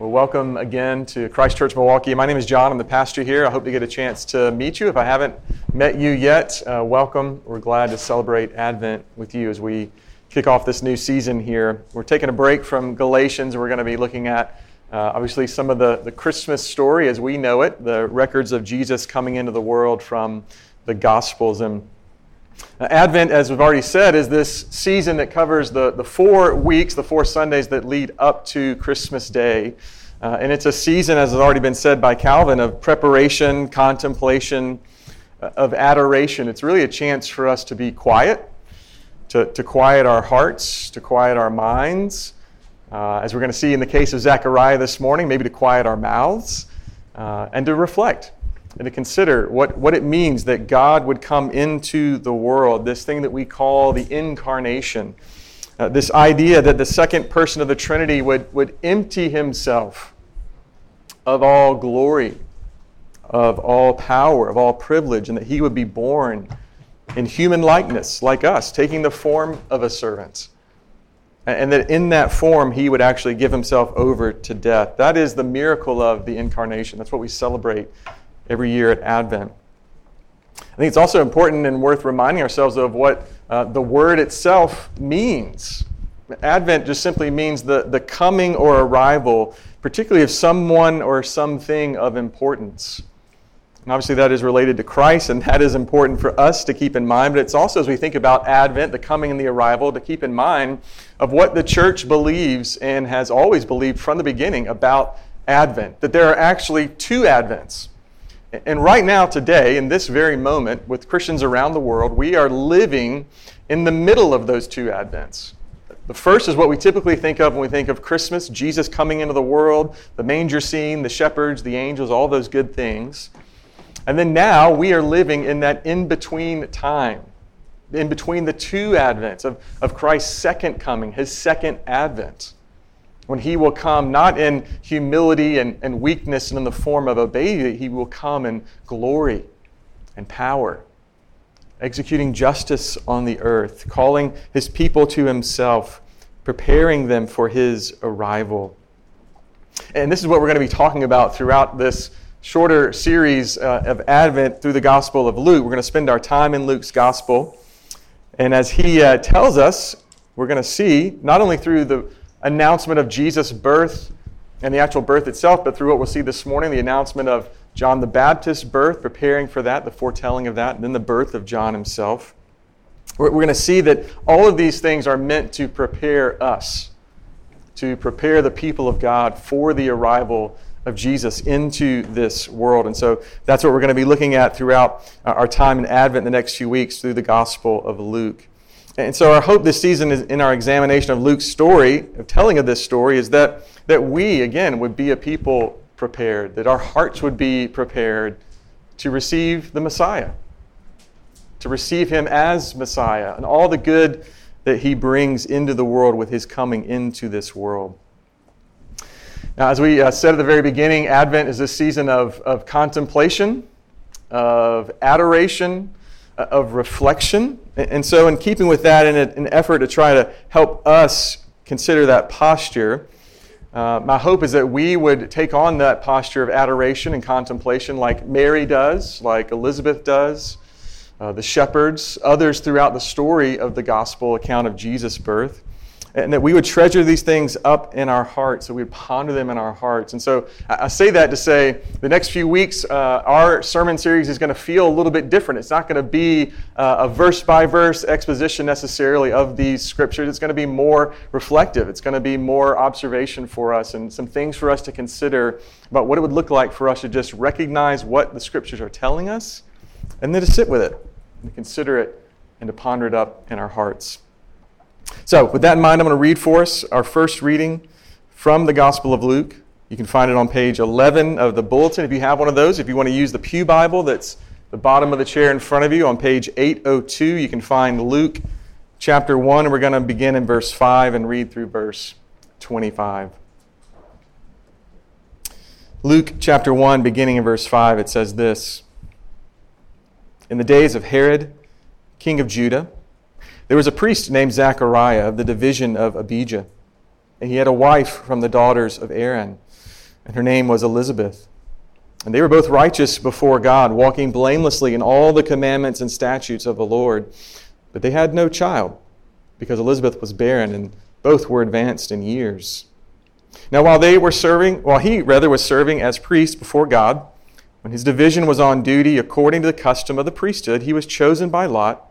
Well, welcome again to Christ Church Milwaukee. My name is Jon. I'm the pastor here. I hope to get a chance to meet you. If I haven't met you yet, uh, welcome. We're glad to celebrate Advent with you as we kick off this new season here. We're taking a break from Galatians. We're going to be looking at, uh, obviously, some of the, the Christmas story as we know it, the records of Jesus coming into the world from the Gospels. And Advent, as we've already said, is this season that covers the, the four weeks, the four Sundays that lead up to Christmas Day. Uh, and it's a season, as has already been said by Calvin, of preparation, contemplation, uh, of adoration. It's really a chance for us to be quiet, to, to quiet our hearts, to quiet our minds. Uh, as we're going to see in the case of Zechariah this morning, maybe to quiet our mouths uh, and to reflect and to consider what, what it means that God would come into the world, this thing that we call the incarnation. Uh, this idea that the second person of the Trinity would, would empty himself of all glory, of all power, of all privilege, and that he would be born in human likeness, like us, taking the form of a servant. And that in that form, he would actually give himself over to death. That is the miracle of the incarnation. That's what we celebrate every year at Advent. I think it's also important and worth reminding ourselves of what uh, the word itself means. Advent just simply means the, the coming or arrival, particularly of someone or something of importance. And obviously, that is related to Christ, and that is important for us to keep in mind. But it's also, as we think about Advent, the coming and the arrival, to keep in mind of what the church believes and has always believed from the beginning about Advent that there are actually two Advents. And right now, today, in this very moment, with Christians around the world, we are living in the middle of those two Advents. The first is what we typically think of when we think of Christmas Jesus coming into the world, the manger scene, the shepherds, the angels, all those good things. And then now we are living in that in between time, in between the two Advents of, of Christ's second coming, his second Advent when he will come not in humility and, and weakness and in the form of a baby, he will come in glory and power, executing justice on the earth, calling his people to himself, preparing them for his arrival. And this is what we're going to be talking about throughout this shorter series uh, of Advent through the Gospel of Luke. We're going to spend our time in Luke's Gospel. And as he uh, tells us, we're going to see, not only through the announcement of Jesus' birth and the actual birth itself, but through what we'll see this morning, the announcement of John the Baptist's birth, preparing for that, the foretelling of that, and then the birth of John himself. We're, we're going to see that all of these things are meant to prepare us, to prepare the people of God for the arrival of Jesus into this world. And so that's what we're going to be looking at throughout uh, our time in Advent in the next few weeks through the Gospel of Luke. And so, our hope this season is in our examination of Luke's story, of telling of this story, is that, that we, again, would be a people prepared, that our hearts would be prepared to receive the Messiah, to receive him as Messiah, and all the good that he brings into the world with his coming into this world. Now, as we uh, said at the very beginning, Advent is a season of, of contemplation, of adoration, of reflection. And so, in keeping with that, in an effort to try to help us consider that posture, uh, my hope is that we would take on that posture of adoration and contemplation like Mary does, like Elizabeth does, uh, the shepherds, others throughout the story of the gospel account of Jesus' birth and that we would treasure these things up in our hearts, so we would ponder them in our hearts. And so I say that to say the next few weeks, uh, our sermon series is going to feel a little bit different. It's not going to be uh, a verse by verse exposition necessarily of these scriptures. It's going to be more reflective, it's going to be more observation for us and some things for us to consider about what it would look like for us to just recognize what the scriptures are telling us and then to sit with it and consider it and to ponder it up in our hearts. So, with that in mind, I'm going to read for us our first reading from the Gospel of Luke. You can find it on page 11 of the bulletin if you have one of those. If you want to use the Pew Bible, that's the bottom of the chair in front of you on page 802. You can find Luke chapter 1, and we're going to begin in verse 5 and read through verse 25. Luke chapter 1, beginning in verse 5, it says this In the days of Herod, king of Judah, there was a priest named Zechariah of the division of Abijah. and he had a wife from the daughters of Aaron, and her name was Elizabeth. And they were both righteous before God, walking blamelessly in all the commandments and statutes of the Lord. But they had no child, because Elizabeth was barren, and both were advanced in years. Now, while they were serving, while he rather was serving as priest before God, when his division was on duty according to the custom of the priesthood, he was chosen by Lot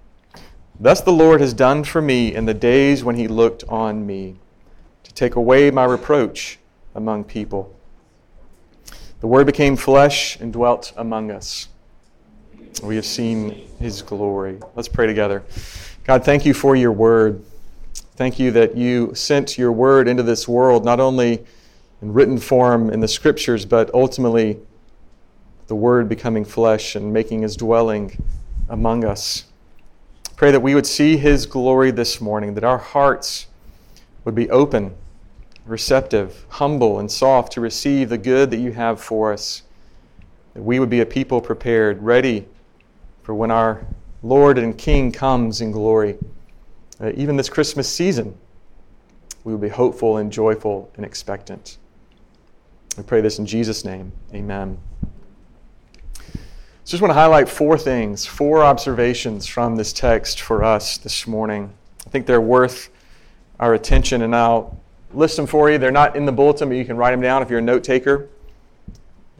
Thus the Lord has done for me in the days when he looked on me, to take away my reproach among people. The Word became flesh and dwelt among us. We have seen his glory. Let's pray together. God, thank you for your Word. Thank you that you sent your Word into this world, not only in written form in the Scriptures, but ultimately the Word becoming flesh and making his dwelling among us. Pray that we would see His glory this morning, that our hearts would be open, receptive, humble, and soft to receive the good that you have for us. That we would be a people prepared, ready for when our Lord and King comes in glory. Uh, even this Christmas season, we will be hopeful and joyful and expectant. We pray this in Jesus' name. Amen. Just want to highlight four things, four observations from this text for us this morning. I think they're worth our attention, and I'll list them for you. They're not in the bulletin, but you can write them down if you're a note taker,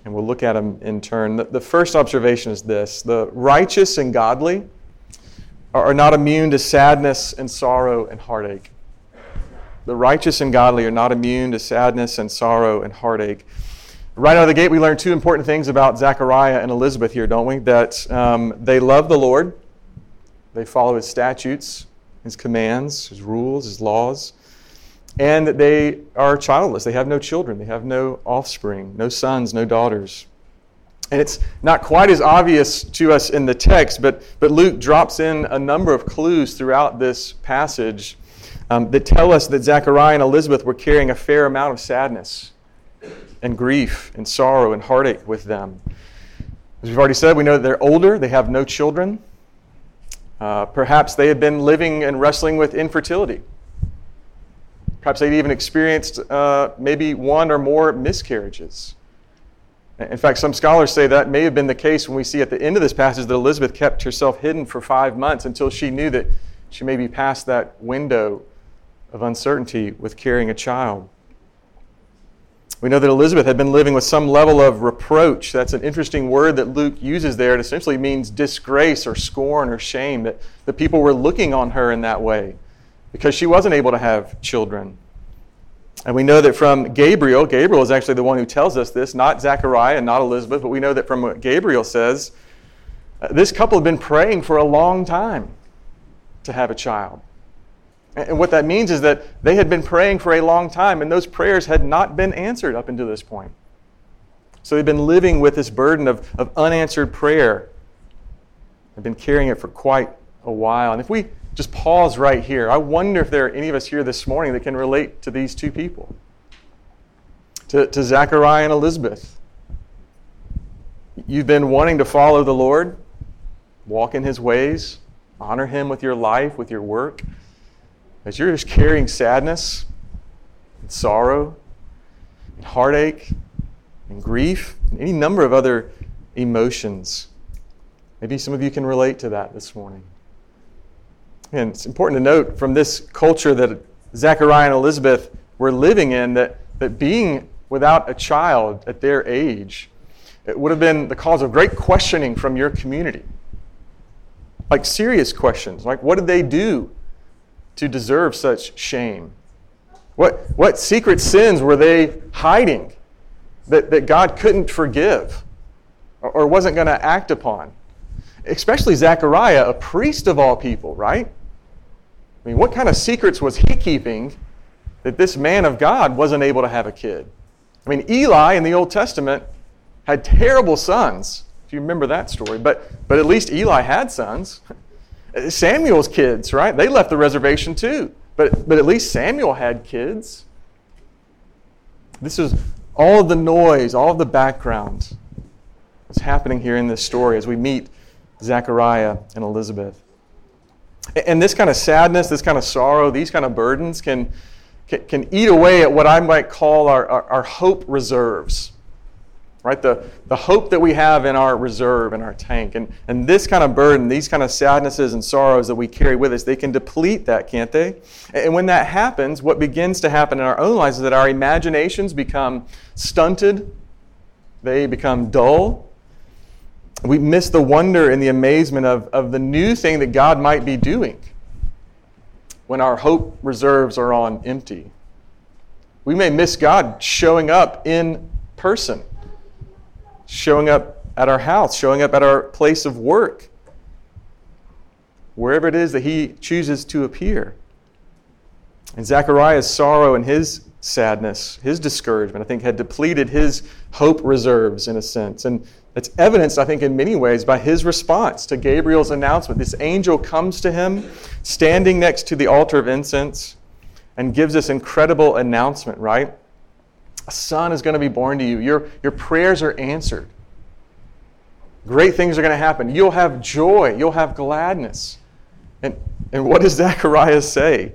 and we'll look at them in turn. The first observation is this the righteous and godly are not immune to sadness and sorrow and heartache. The righteous and godly are not immune to sadness and sorrow and heartache. Right out of the gate, we learn two important things about Zechariah and Elizabeth here, don't we? That um, they love the Lord, they follow his statutes, his commands, his rules, his laws, and that they are childless. They have no children, they have no offspring, no sons, no daughters. And it's not quite as obvious to us in the text, but, but Luke drops in a number of clues throughout this passage um, that tell us that Zechariah and Elizabeth were carrying a fair amount of sadness and grief and sorrow and heartache with them. As we've already said, we know that they're older, they have no children. Uh, perhaps they had been living and wrestling with infertility. Perhaps they'd even experienced uh, maybe one or more miscarriages. In fact, some scholars say that may have been the case when we see at the end of this passage that Elizabeth kept herself hidden for five months until she knew that she may be past that window of uncertainty with carrying a child. We know that Elizabeth had been living with some level of reproach. That's an interesting word that Luke uses there. It essentially means disgrace or scorn or shame, that the people were looking on her in that way because she wasn't able to have children. And we know that from Gabriel, Gabriel is actually the one who tells us this, not Zechariah and not Elizabeth, but we know that from what Gabriel says, uh, this couple had been praying for a long time to have a child. And what that means is that they had been praying for a long time, and those prayers had not been answered up until this point. So they've been living with this burden of, of unanswered prayer. They've been carrying it for quite a while. And if we just pause right here, I wonder if there are any of us here this morning that can relate to these two people to, to Zechariah and Elizabeth. You've been wanting to follow the Lord, walk in his ways, honor him with your life, with your work. As you're just carrying sadness and sorrow and heartache and grief and any number of other emotions. Maybe some of you can relate to that this morning. And it's important to note from this culture that Zechariah and Elizabeth were living in that, that being without a child at their age it would have been the cause of great questioning from your community. Like serious questions, like what did they do to deserve such shame? What, what secret sins were they hiding that, that God couldn't forgive or, or wasn't going to act upon? Especially Zechariah, a priest of all people, right? I mean, what kind of secrets was he keeping that this man of God wasn't able to have a kid? I mean, Eli in the Old Testament had terrible sons, if you remember that story, but, but at least Eli had sons. Samuel's kids, right? They left the reservation too. But, but at least Samuel had kids. This is all of the noise, all of the background that's happening here in this story as we meet Zechariah and Elizabeth. And this kind of sadness, this kind of sorrow, these kind of burdens can, can, can eat away at what I might call our, our, our hope reserves right? The, the hope that we have in our reserve, in our tank. And, and this kind of burden, these kind of sadnesses and sorrows that we carry with us, they can deplete that, can't they? And when that happens, what begins to happen in our own lives is that our imaginations become stunted, they become dull. We miss the wonder and the amazement of, of the new thing that God might be doing when our hope reserves are on empty. We may miss God showing up in person showing up at our house, showing up at our place of work, wherever it is that he chooses to appear. And Zechariah's sorrow and his sadness, his discouragement, I think, had depleted his hope reserves in a sense. And it's evidenced, I think, in many ways by his response to Gabriel's announcement. This angel comes to him, standing next to the altar of incense, and gives this incredible announcement, right? A son is going to be born to you. Your, your prayers are answered. Great things are going to happen. You'll have joy. You'll have gladness. And, and what does Zechariah say?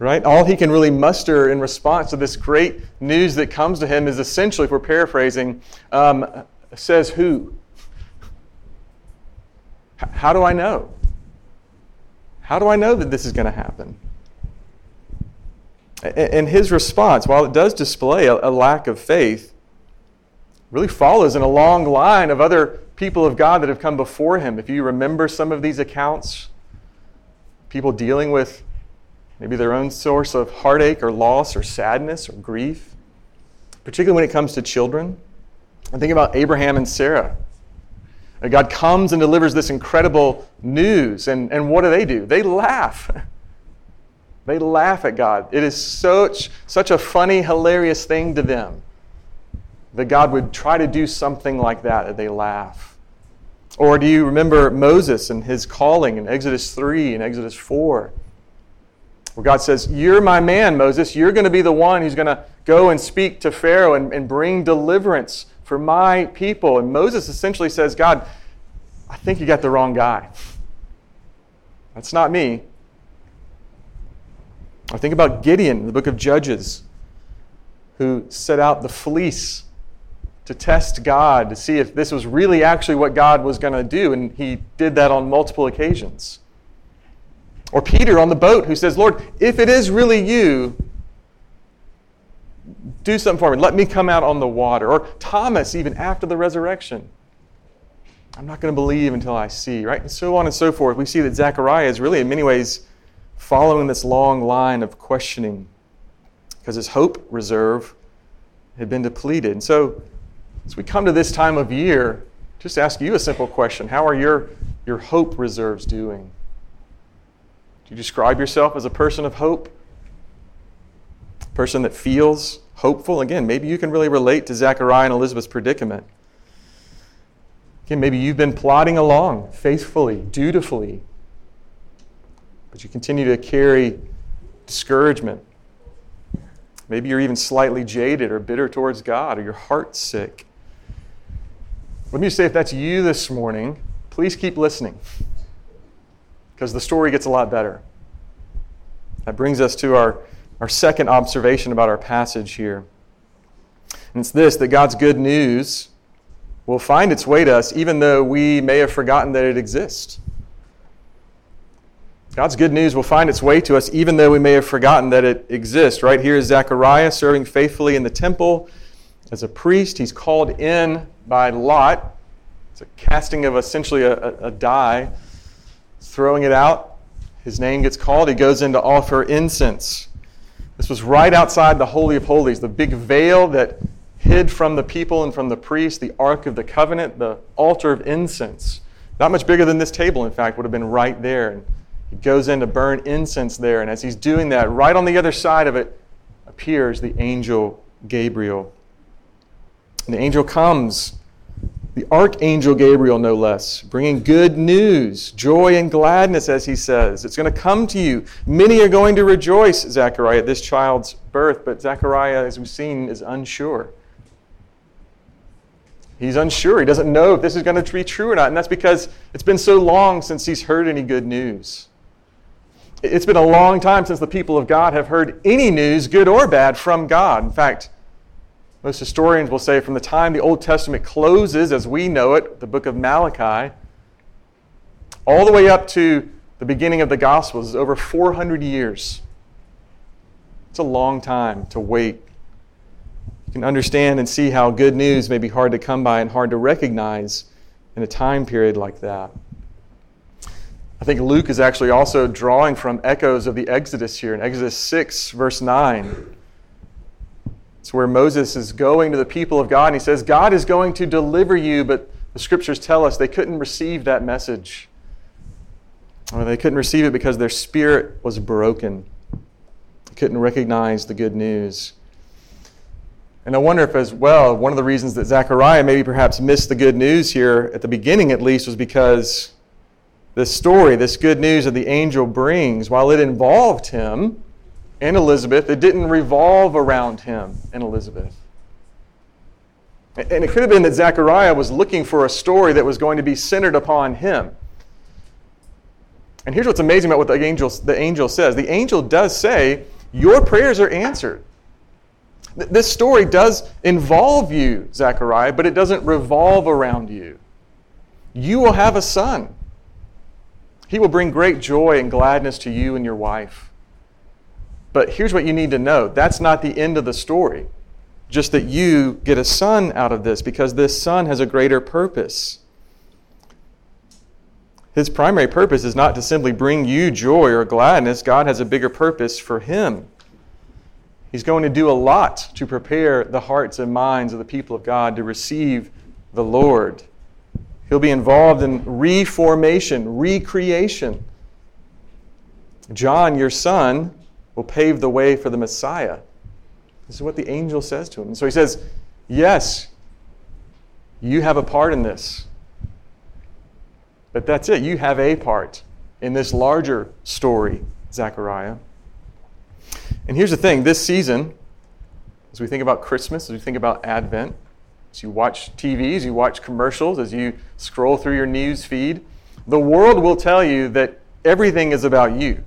Right? All he can really muster in response to this great news that comes to him is essentially, if we're paraphrasing, um, says who? How do I know? How do I know that this is going to happen? And his response, while it does display a, lack of faith, really follows in a long line of other people of God that have come before him. If you remember some of these accounts, people dealing with maybe their own source of heartache or loss or sadness or grief, particularly when it comes to children. I think about Abraham and Sarah. God comes and delivers this incredible news, and, and what do they do? They laugh. They laugh at God. It is such, such a funny, hilarious thing to them that God would try to do something like that, and they laugh. Or do you remember Moses and his calling in Exodus 3 and Exodus 4? Where God says, You're my man, Moses. You're going to be the one who's going to go and speak to Pharaoh and, and bring deliverance for my people. And Moses essentially says, God, I think you got the wrong guy. That's not me. Or think about Gideon in the book of Judges, who set out the fleece to test God to see if this was really actually what God was going to do, and he did that on multiple occasions. Or Peter on the boat who says, Lord, if it is really you, do something for me. Let me come out on the water. Or Thomas, even after the resurrection. I'm not going to believe until I see, right? And so on and so forth. We see that Zechariah is really, in many ways, following this long line of questioning because his hope reserve had been depleted. And so, as we come to this time of year, just ask you a simple question How are your, your hope reserves doing? Do you describe yourself as a person of hope? A person that feels hopeful? Again, maybe you can really relate to Zechariah and Elizabeth's predicament. Again, maybe you've been plodding along faithfully, dutifully, but you continue to carry discouragement. Maybe you're even slightly jaded or bitter towards God, or your heart's sick. Let me say if that's you this morning, please keep listening because the story gets a lot better. That brings us to our, our second observation about our passage here. And it's this that God's good news will find its way to us even though we may have forgotten that it exists. God's good news will find its way to us even though we may have forgotten that it exists. Right here is Zechariah serving faithfully in the temple as a priest. He's called in by Lot. It's a casting of essentially a, a, a die, throwing it out. His name gets called. He goes in to offer incense. This was right outside the Holy of Holies, the big veil that hid from the people and from the priests the Ark of the Covenant, the altar of incense. Not much bigger than this table, in fact, would have been right there. He goes in to burn incense there. And as he's doing that, right on the other side of it appears the angel Gabriel. And the angel comes, the archangel Gabriel, no less, bringing good news, joy and gladness, as he says. It's going to come to you. Many are going to rejoice, Zechariah, at this child's birth, but Zechariah, as we've seen, is unsure. He's unsure. He doesn't know if this is going to be true or not. And that's because it's been so long since he's heard any good news. It's been a long time since the people of God have heard any news, good or bad, from God. In fact, most historians will say from the time the Old Testament closes as we know it, the book of Malachi, all the way up to the beginning of the Gospels is over 400 years. It's a long time to wait you can understand and see how good news may be hard to come by and hard to recognize in a time period like that. I think Luke is actually also drawing from echoes of the Exodus here in Exodus 6, verse 9. It's where Moses is going to the people of God and he says, God is going to deliver you, but the scriptures tell us they couldn't receive that message. Or they couldn't receive it because their spirit was broken. They couldn't recognize the good news. And I wonder if, as well, one of the reasons that Zechariah maybe perhaps missed the good news here, at the beginning at least, was because this story, this good news that the angel brings, while it involved him and Elizabeth, it didn't revolve around him and Elizabeth. And it could have been that Zechariah was looking for a story that was going to be centered upon him. And here's what's amazing about what the angel, the angel says the angel does say, Your prayers are answered. This story does involve you, Zechariah, but it doesn't revolve around you. You will have a son. He will bring great joy and gladness to you and your wife. But here's what you need to know that's not the end of the story. Just that you get a son out of this because this son has a greater purpose. His primary purpose is not to simply bring you joy or gladness, God has a bigger purpose for him. He's going to do a lot to prepare the hearts and minds of the people of God to receive the Lord. He'll be involved in reformation, recreation. John, your son, will pave the way for the Messiah. This is what the angel says to him. And so he says, Yes, you have a part in this. But that's it. You have a part in this larger story, Zechariah. And here's the thing this season, as we think about Christmas, as we think about Advent, as you watch TVs, you watch commercials, as you scroll through your news feed, the world will tell you that everything is about you.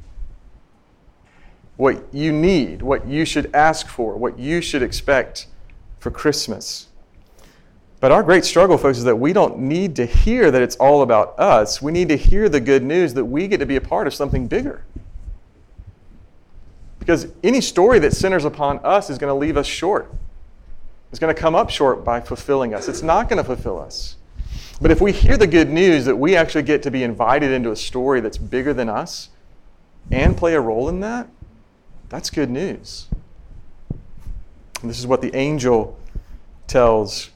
What you need, what you should ask for, what you should expect for Christmas. But our great struggle, folks, is that we don't need to hear that it's all about us. We need to hear the good news that we get to be a part of something bigger. Because any story that centers upon us is going to leave us short. It's going to come up short by fulfilling us. It's not going to fulfill us. But if we hear the good news that we actually get to be invited into a story that's bigger than us and play a role in that, that's good news. And this is what the angel tells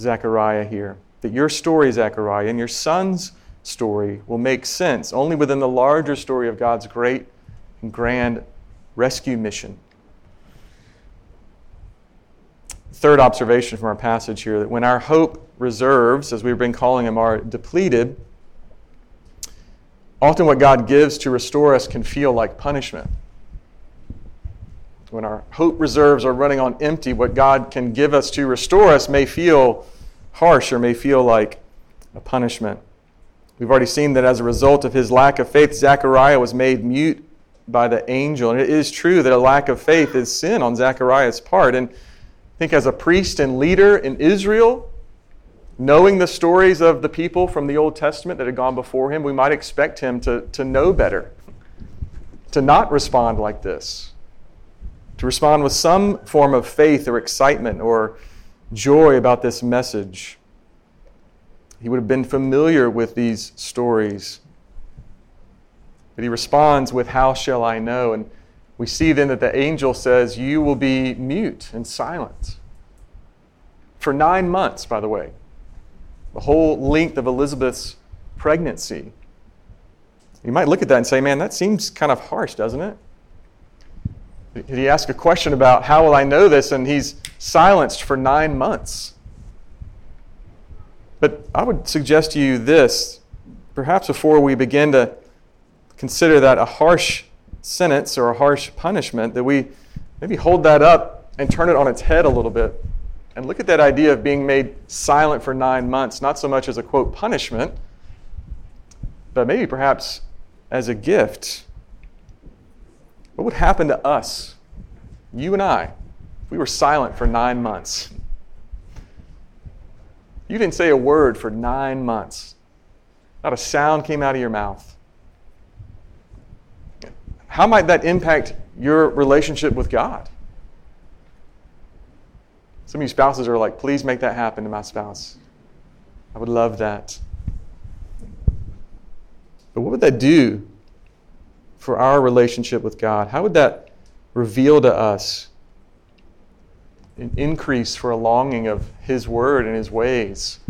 Zechariah here that your story, Zechariah, and your son's story will make sense only within the larger story of God's great and grand rescue mission. Third observation from our passage here that when our hope reserves, as we've been calling them, are depleted, often what God gives to restore us can feel like punishment. When our hope reserves are running on empty, what God can give us to restore us may feel harsh or may feel like a punishment. We've already seen that as a result of his lack of faith, Zechariah was made mute by the angel. And it is true that a lack of faith is sin on Zechariah's part. And think as a priest and leader in Israel, knowing the stories of the people from the Old Testament that had gone before him, we might expect him to, to know better, to not respond like this, to respond with some form of faith or excitement or joy about this message. He would have been familiar with these stories. But he responds with, How shall I know? And we see then that the angel says, You will be mute and silent. For nine months, by the way, the whole length of Elizabeth's pregnancy. You might look at that and say, Man, that seems kind of harsh, doesn't it? He asked a question about how will I know this, and he's silenced for nine months. But I would suggest to you this perhaps before we begin to consider that a harsh sentence or a harsh punishment, that we maybe hold that up and turn it on its head a little bit and look at that idea of being made silent for nine months, not so much as a quote punishment, but maybe perhaps as a gift what would happen to us, you and I, if we were silent for nine months? You didn't say a word for nine months. Not a sound came out of your mouth. How might that impact your relationship with God? Some of you spouses are like, please make that happen to my spouse. I would love that. But what would that do for our relationship with God? How would that reveal to us an increase for a longing of His Word and His ways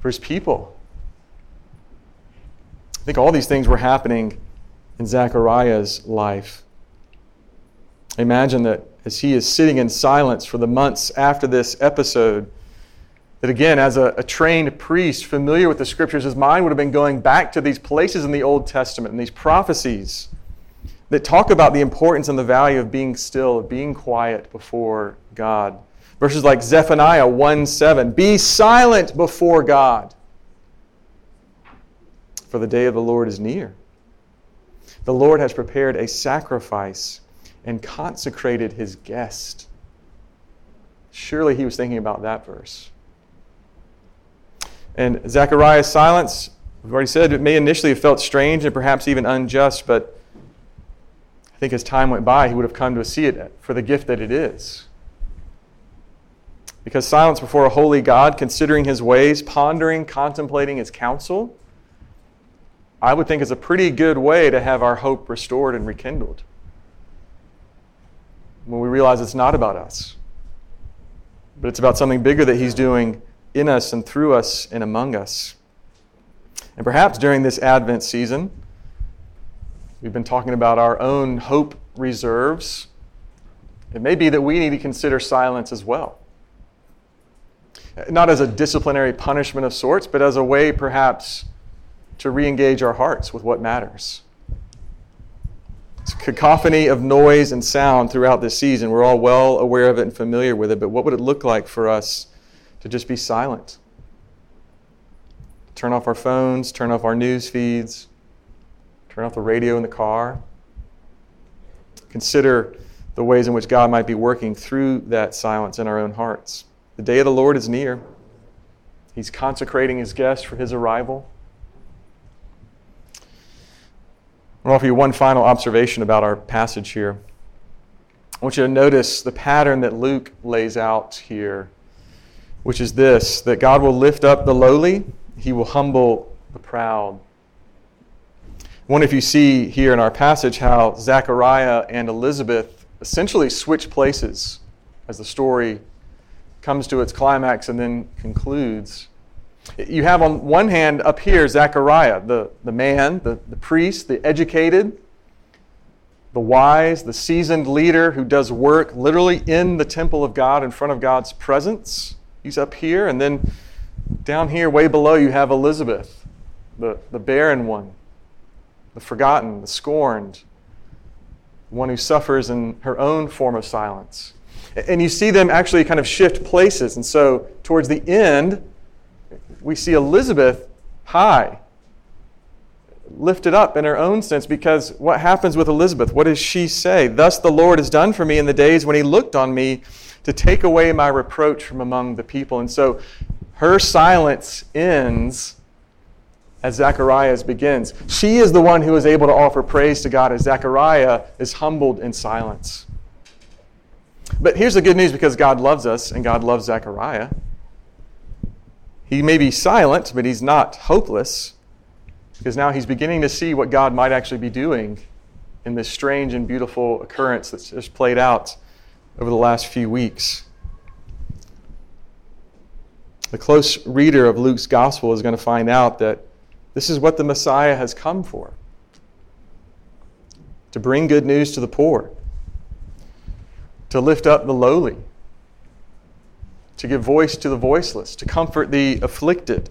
for His people? I think all these things were happening in Zechariah's life. Imagine that as he is sitting in silence for the months after this episode, that again, as a, a, trained priest familiar with the scriptures, his mind would have been going back to these places in the Old Testament and these prophecies that talk about the importance and the value of being still, of being quiet before God. Verses like Zephaniah 1 7 Be silent before God, for the day of the Lord is near. The Lord has prepared a sacrifice and consecrated his guest. Surely he was thinking about that verse. And Zechariah's silence, we've already said, it may initially have felt strange and perhaps even unjust, but I think as time went by, he would have come to see it for the gift that it is. Because silence before a holy God, considering his ways, pondering, contemplating his counsel, I would think is a pretty good way to have our hope restored and rekindled. When we realize it's not about us, but it's about something bigger that he's doing in us and through us and among us. And perhaps during this Advent season, we've been talking about our own hope reserves. It may be that we need to consider silence as well. Not as a disciplinary punishment of sorts, but as a way perhaps to re engage our hearts with what matters. It's a cacophony of noise and sound throughout this season. We're all well aware of it and familiar with it, but what would it look like for us to just be silent. Turn off our phones, turn off our news feeds, turn off the radio in the car. Consider the ways in which God might be working through that silence in our own hearts. The day of the Lord is near. He's consecrating his guests for his arrival. I want to offer you one final observation about our passage here. I want you to notice the pattern that Luke lays out here which is this that God will lift up the lowly, he will humble the proud. One, if you see here in our passage how Zechariah and Elizabeth essentially switch places as the story comes to its climax and then concludes. You have on one hand up here Zechariah, the, the man, the, the priest, the educated, the wise, the seasoned leader who does work literally in the temple of God in front of God's presence. He's up here. And then down here, way below, you have Elizabeth, the, the barren one, the forgotten, the scorned, one who suffers in her own form of silence. And you see them actually kind of shift places. And so, towards the end, we see Elizabeth high, lifted up in her own sense, because what happens with Elizabeth? What does she say? Thus the Lord has done for me in the days when he looked on me to take away my reproach from among the people. And so her silence ends as Zechariah's begins. She is the one who is able to offer praise to God as Zechariah is humbled in silence. But here's the good news because God loves us and God loves Zechariah. He may be silent, but he's not hopeless because now he's beginning to see what God might actually be doing in this strange and beautiful occurrence that's just played out over the last few weeks. The close reader of Luke's gospel is going to find out that this is what the Messiah has come for to bring good news to the poor, to lift up the lowly, to give voice to the voiceless, to comfort the afflicted.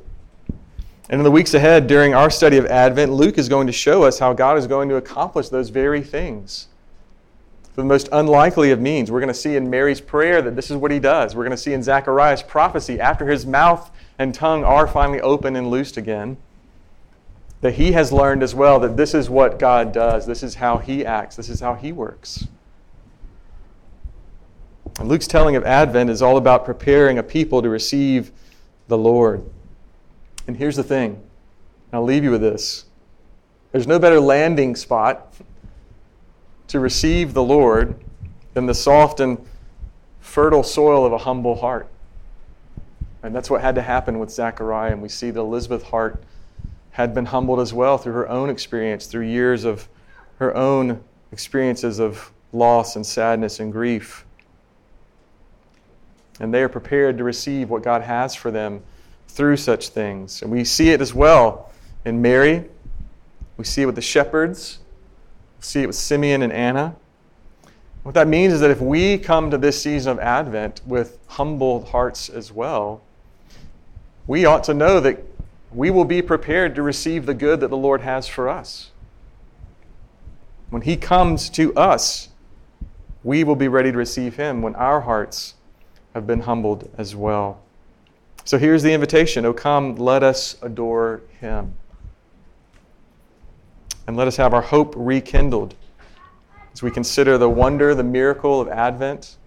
And in the weeks ahead, during our study of Advent, Luke is going to show us how God is going to accomplish those very things. For the most unlikely of means, we're going to see in Mary's prayer that this is what he does. We're going to see in Zechariah's prophecy, after his mouth and tongue are finally open and loosed again, that he has learned as well that this is what God does. This is how he acts. This is how he works. Luke's telling of Advent is all about preparing a people to receive the Lord. And here's the thing I'll leave you with this there's no better landing spot to receive the Lord than the soft and fertile soil of a humble heart. And that's what had to happen with Zechariah. And we see that Elizabeth heart had been humbled as well through her own experience, through years of her own experiences of loss and sadness and grief. And they are prepared to receive what God has for them through such things. And we see it as well in Mary. We see it with the shepherds. We see it with Simeon and Anna. What that means is that if we come to this season of Advent with humbled hearts as well, we ought to know that we will be prepared to receive the good that the Lord has for us. When He comes to us, we will be ready to receive Him when our hearts have been humbled as well. So here's the invitation Oh, come, let us adore Him. And let us have our hope rekindled as we consider the wonder, the miracle of Advent,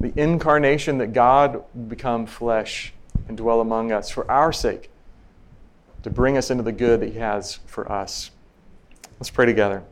the incarnation that God become flesh and dwell among us for our sake to bring us into the good that He has for us. Let's pray together.